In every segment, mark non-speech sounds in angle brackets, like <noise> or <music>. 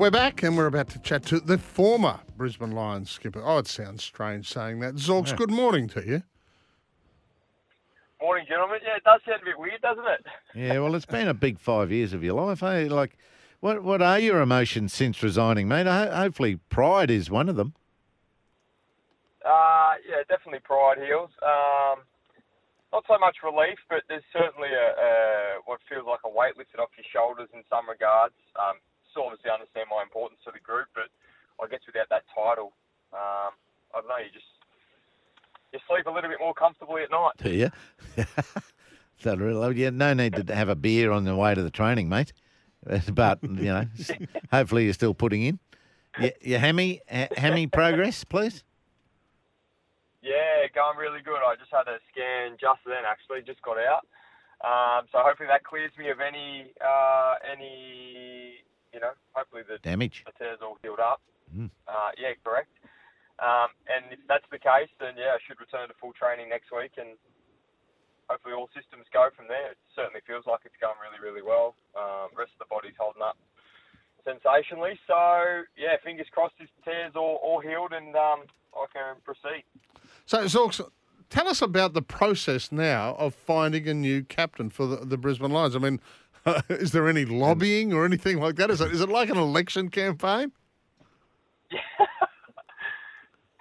We're back and we're about to chat to the former Brisbane Lions skipper. Oh, it sounds strange saying that. Zorks, good morning to you. Morning, gentlemen. Yeah, it does sound a bit weird, doesn't it? Yeah, well, it's been a big five years of your life. Hey, like, what what are your emotions since resigning, mate? Ho- hopefully, pride is one of them. Uh, yeah, definitely pride heals. Um, not so much relief, but there's certainly a, a what feels like a weight lifted off your shoulders in some regards. Um, still obviously understand my importance to the group, but I guess without that title, um, I don't know, you just you sleep a little bit more comfortably at night. Do you? <laughs> so, really, yeah, no need to have a beer on the way to the training, mate. <laughs> But you know, <laughs> hopefully you're still putting in. Your, your hammy, ha- hammy progress, please. Yeah, going really good. I just had a scan just then, actually, just got out. Um, so hopefully that clears me of any uh, any you know, hopefully the Damage. the tear's all healed up. Mm. Uh, yeah, correct. Um, and if that's the case, then yeah, I should return to full training next week, and hopefully all systems go from there. It certainly feels like it's going really, really well. Um, rest of the body's holding up sensationally. So yeah, fingers crossed his tear's all, all healed, and um, I can proceed. So, Zorks, tell us about the process now of finding a new captain for the, the Brisbane Lions. I mean, <laughs> is there any lobbying or anything like that? Is it, is it like an election campaign? <laughs>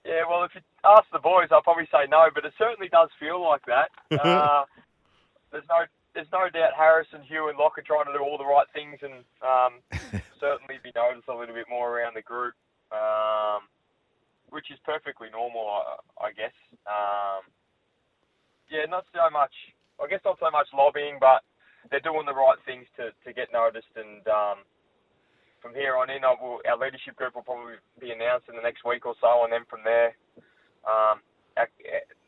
Yeah, well, if you ask the boys, I'll probably say no, but it certainly does feel like that. <laughs> Uh, there's no, there's no doubt Harrison, Hugh, and Locke are trying to do all the right things, and um, certainly be noticed a little bit more around the group, um, which is perfectly normal, I, I guess. Um, yeah, not so much. I guess not so much lobbying, but they're doing the right things to, to get noticed, and um, from here on in, I will, our leadership group will probably be announced in the next week or so, and then from there, um, eh,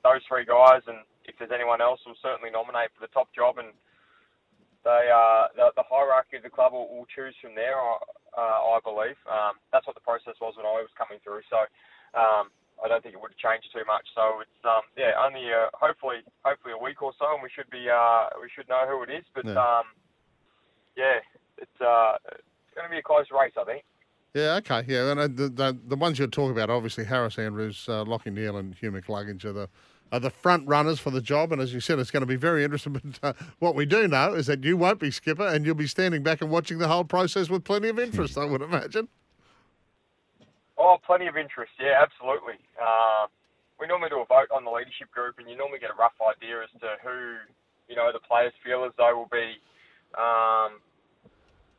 those three guys, and if there's anyone else, will certainly nominate for the top job, and they uh, the, the hierarchy of the club will, will choose from there. I- Uh, I believe um, that's what the process was when I was coming through. So um, I don't think it would have changed too much. So it's um, yeah, only uh, hopefully hopefully a week or so, and we should be uh, we should know who it is. But Yeah. um, yeah, it's uh, it's going to be a close race, I think. Yeah, okay, yeah. And uh, the, the the ones you're talking about, obviously Harris Andrews, uh, Lachie Neale, and Hugh McCluggage are the are the front runners for the job. And as you said, it's going to be very interesting. <laughs> But uh, what we do know is that you won't be skipper, and you'll be standing back and watching the whole process with plenty of interest. I would imagine. Oh, plenty of interest. Yeah, absolutely. Uh, we normally do a vote on the leadership group, and you normally get a rough idea as to who you know the players feel as though will be um,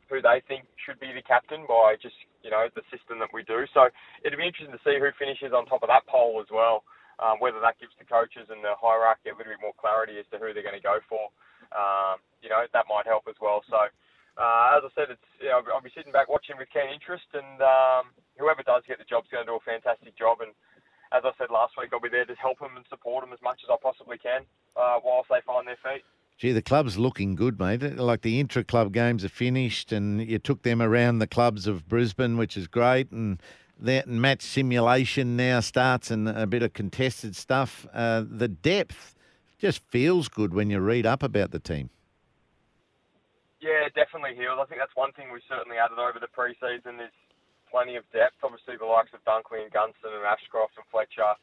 who they think should be the captain by just you know the system that we do. So it'd be interesting to see who finishes on top of that poll as well. Um, whether that gives the coaches and the hierarchy a little bit more clarity as to who they're going to go for. Um, you know that might help as well. So. Uh, as I said, it's you know, I'll be sitting back watching with keen interest, and um, whoever does get the job is going to do a fantastic job. And as I said last week, I'll be there to help them and support them as much as I possibly can uh, whilst they find their feet. Gee, the club's looking good, mate. Like the intra-club games are finished, and you took them around the clubs of Brisbane, which is great. And that match simulation now starts, and a bit of contested stuff. Uh, the depth just feels good when you read up about the team. Yeah, definitely healed. I think that's one thing we certainly added over the pre-season is plenty of depth. Obviously, the likes of Dunkley and Gunston and Ashcroft and Fletcher.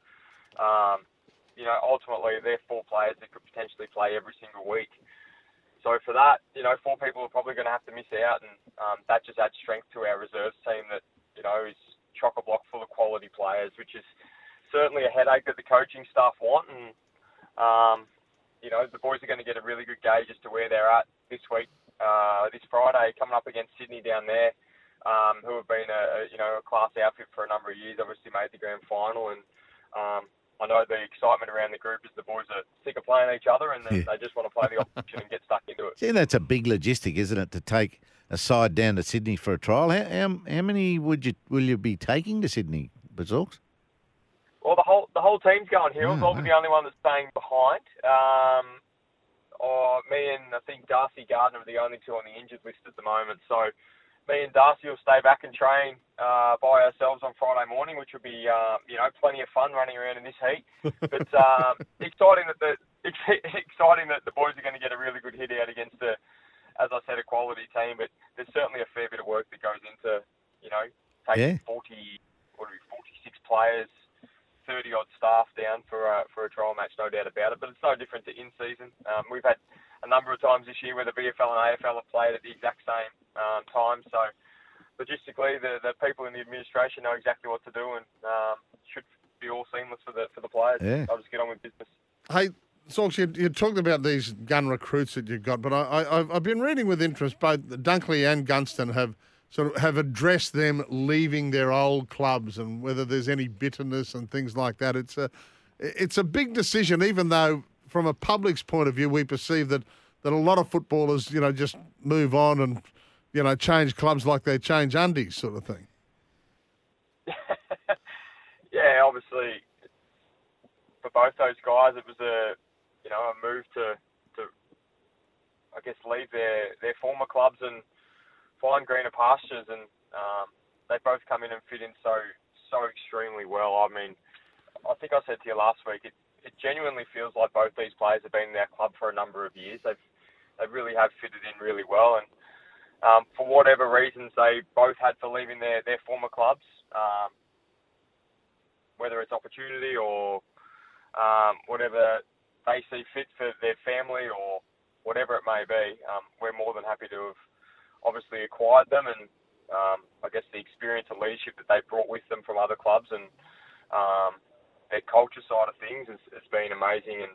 Um, you know, ultimately, they're four players that could potentially play every single week. So for that, you know, four people are probably going to have to miss out, and um, that just adds strength to our reserves team that you know is chock a block full of quality players, which is certainly a headache that the coaching staff want. And um, you know, the boys are going to get a really good gauge as to where they're at this week, uh, this Friday, coming up against Sydney down there, um, who have been a, a you know a class outfit for a number of years. Obviously made the grand final, and um, I know the excitement around the group is the boys are sick of playing each other, and they, Yeah. they just want to play the <laughs> opposition and get stuck into it. See, that's a big logistic, isn't it, to take a side down to Sydney for a trial? How, how, how many would you will you be taking to Sydney, Bazorks? Well, the whole the whole team's going. Yeah, I'll be the only one that's staying behind. Um, or me and I think Darcy Gardiner are the only two on the injured list at the moment. So me and Darcy will stay back and train uh, by ourselves on Friday morning, which will be uh, you know plenty of fun running around in this heat. <laughs> But um, exciting that the <laughs> exciting that the boys are going to get a really good hit out against the, as I said, a quality team. But there's certainly a fair bit of work that goes into you know, taking Yeah. 40, what are we, 46 players, 30 odd staff down for a, for a trial match, no doubt about it. But it's no different to in season. Um, we've had a number of times this year where the VFL and AFL have played at the exact same um, time. So logistically, the, the people in the administration know exactly what to do and um, should be all seamless for the for the players. Yeah. I'll just get on with business. Hey, Salks, you, you talked about these gun recruits that you've got, but I, I, I've- I've been reading with interest. Both Dunkley and Gunston have sort of have addressed them leaving their old clubs and whether there's any bitterness and things like that. It's a it's a big decision, even though from a public's point of view, we perceive that that a lot of footballers, you know, just move on and you know change clubs like they change undies, sort of thing. <laughs> yeah, obviously, for both those guys, it was a you know a move to to I guess leave their their former clubs and find greener pastures, and um, they both come in and fit in so so extremely well. I mean, I think I said to you last week, it it genuinely feels like both these players have been in our club for a number of years. They've they really have fitted in really well, and um, for whatever reasons they both had for leaving their their former clubs. Um, whether it's opportunity or um, whatever they see fit for their family or whatever it may be, um, we're more than happy to have obviously acquired them and um, I guess the experience and leadership that they brought with them from other clubs and um, their culture side of things has, has been amazing and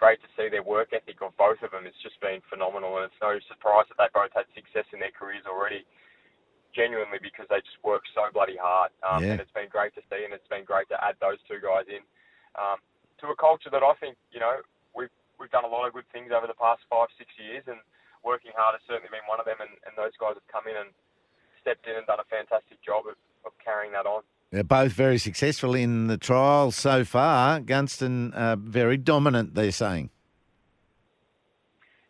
great to see their work ethic of both of them. It's just been phenomenal and it's no surprise that they both had success in their careers already genuinely because they just work so bloody hard. Um, Yeah. And it's been great to see, and it's been great to add those two guys in um, to a culture that I think you know we've we've done a lot of good things over the past five six years, and working hard has certainly been one of them. And, and those guys have come in and stepped in and done a fantastic job of, of carrying that on. They're both very successful in the trials so far. Gunston uh, very dominant, they're saying.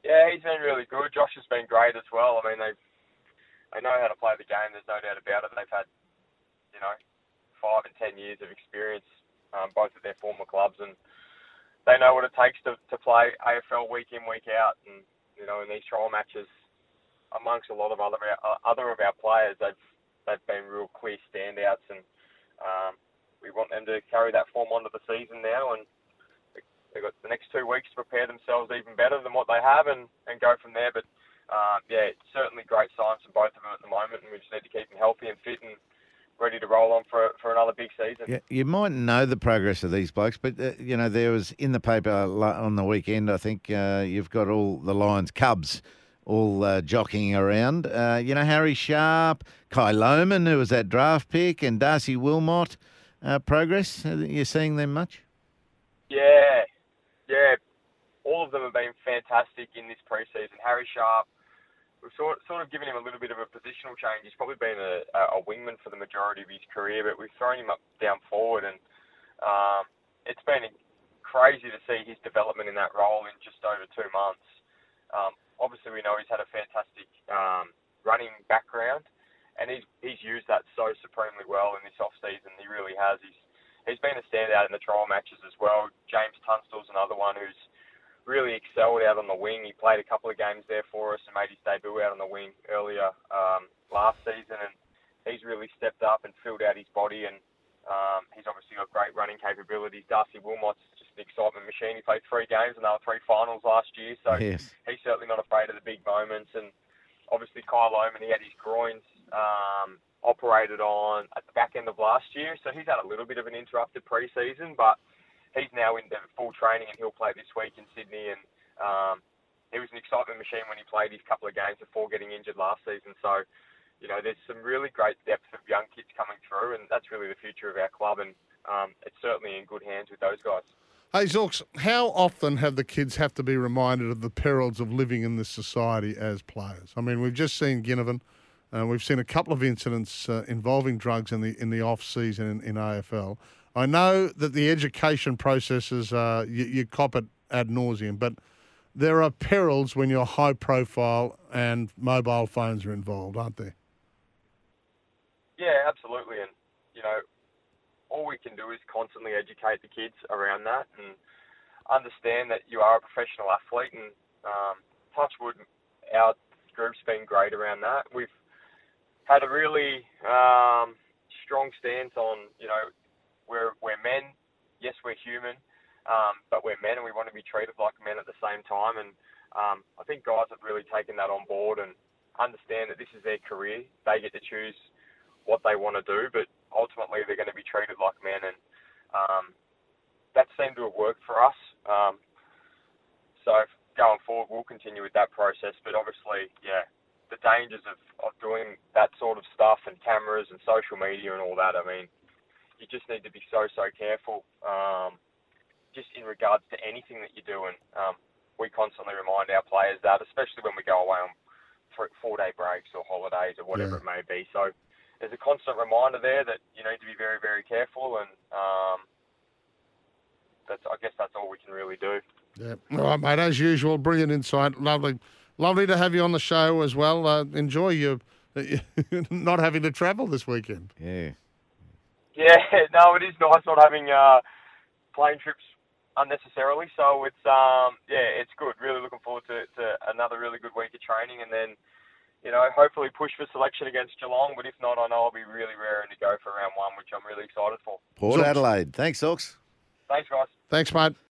Yeah, he's been really good. Josh has been great as well. I mean, they've they know how to play the game. There's no doubt about it. They've had, you know, five and ten years of experience, um, both at their former clubs, and they know what it takes to, to play AFL week in week out. And you know, in these trial matches, amongst a lot of other uh, other of our players, they've they've been real clear standouts, and um, we want them to carry that form onto the season now. And they've got the next two weeks to prepare themselves even better than what they have, and, and go from there. But um, yeah, it's certainly great signs from both of them at the moment, and we just need to keep them healthy and fit and ready to roll on for for another big season. Yeah, you might know the progress of these blokes, but uh, you know there was in the paper on the weekend. I think uh, you've got all the Lions Cubs all uh, jockeying around. Uh, you know Harry Sharp, Kai Lohmann, who was that draft pick, and Darcy Wilmot. Uh, progress? Are you seeing them much? Yeah, yeah. All of them have been fantastic in this preseason. Harry Sharp, we've sort sort of given him a little bit of a positional change. He's probably been a, a wingman for the majority of his career, but we've thrown him up down forward, and um, it's been crazy to see his development in that role in just over two months. Um, obviously, we know he's had a fantastic um, running background, and he's he's used that so supremely well in this off season. He really has. He's he's been a standout in the trial matches as well. James Tunstill's another one who's really excelled out on the wing. He played a couple of games there for us and made his debut out on the wing earlier um, last season, and he's really stepped up and filled out his body. And um, he's obviously got great running capabilities. Darcy Wilmot's just an excitement machine. He played three games and they were three finals last year, so Yes. He's certainly not afraid of the big moments. And obviously, Kai Lohmann, he had his groins um, operated on at the back end of last year, so he's had a little bit of an interrupted preseason, but he's now into full training and he'll play this week in Sydney. And um, he was an excitement machine when he played his couple of games before getting injured last season. So, you know, there's some really great depth of young kids coming through, and that's really the future of our club. And um, it's certainly in good hands with those guys. Hey, Zorks, how often have the kids have to be reminded of the perils of living in this society as players? I mean, we've just seen Ginnivan. Uh, we've seen a couple of incidents uh, involving drugs in the in the off season in, in AFL. I know that the education processes uh, you, you cop it ad nauseum, but there are perils when you're high profile and mobile phones are involved, aren't there? Yeah, absolutely. And, you know, all we can do is constantly educate the kids around that and understand that you are a professional athlete. And um, touch wood, our group's been great around that. We've had a really um, strong stance on, you know, we're we're men. Yes, we're human, um, but we're men, and we want to be treated like men at the same time. And um, I think guys have really taken that on board and understand that this is their career. They get to choose what they want to do, but ultimately they're going to be treated like men, and um, that seemed to have worked for us. Um, so going forward, we'll continue with that process. But obviously, yeah, the dangers of, of doing that sort of stuff and cameras and social media and all that. I mean, you just need to be so so careful. Um, just in regards to anything that you're doing, um, we constantly remind our players that, especially when we go away on four day breaks or holidays or whatever Yeah. it may be. So there's a constant reminder there that you need to be very very careful, and um, that's I guess that's all we can really do. Yeah. All right, mate. As usual, brilliant insight. Lovely, lovely to have you on the show as well. Uh, enjoy your <laughs> not having to travel this weekend. Yeah. Yeah, <laughs> no, it is nice not having uh, plane trips unnecessarily. So it's um, yeah, it's good. Really looking forward to, to another really good week of training, and then you know hopefully push for selection against Geelong. But if not, I know I'll be really raring to go for round one, which I'm really excited for. Port Zooks. Adelaide. Thanks, Ox. Thanks, guys. Thanks, mate.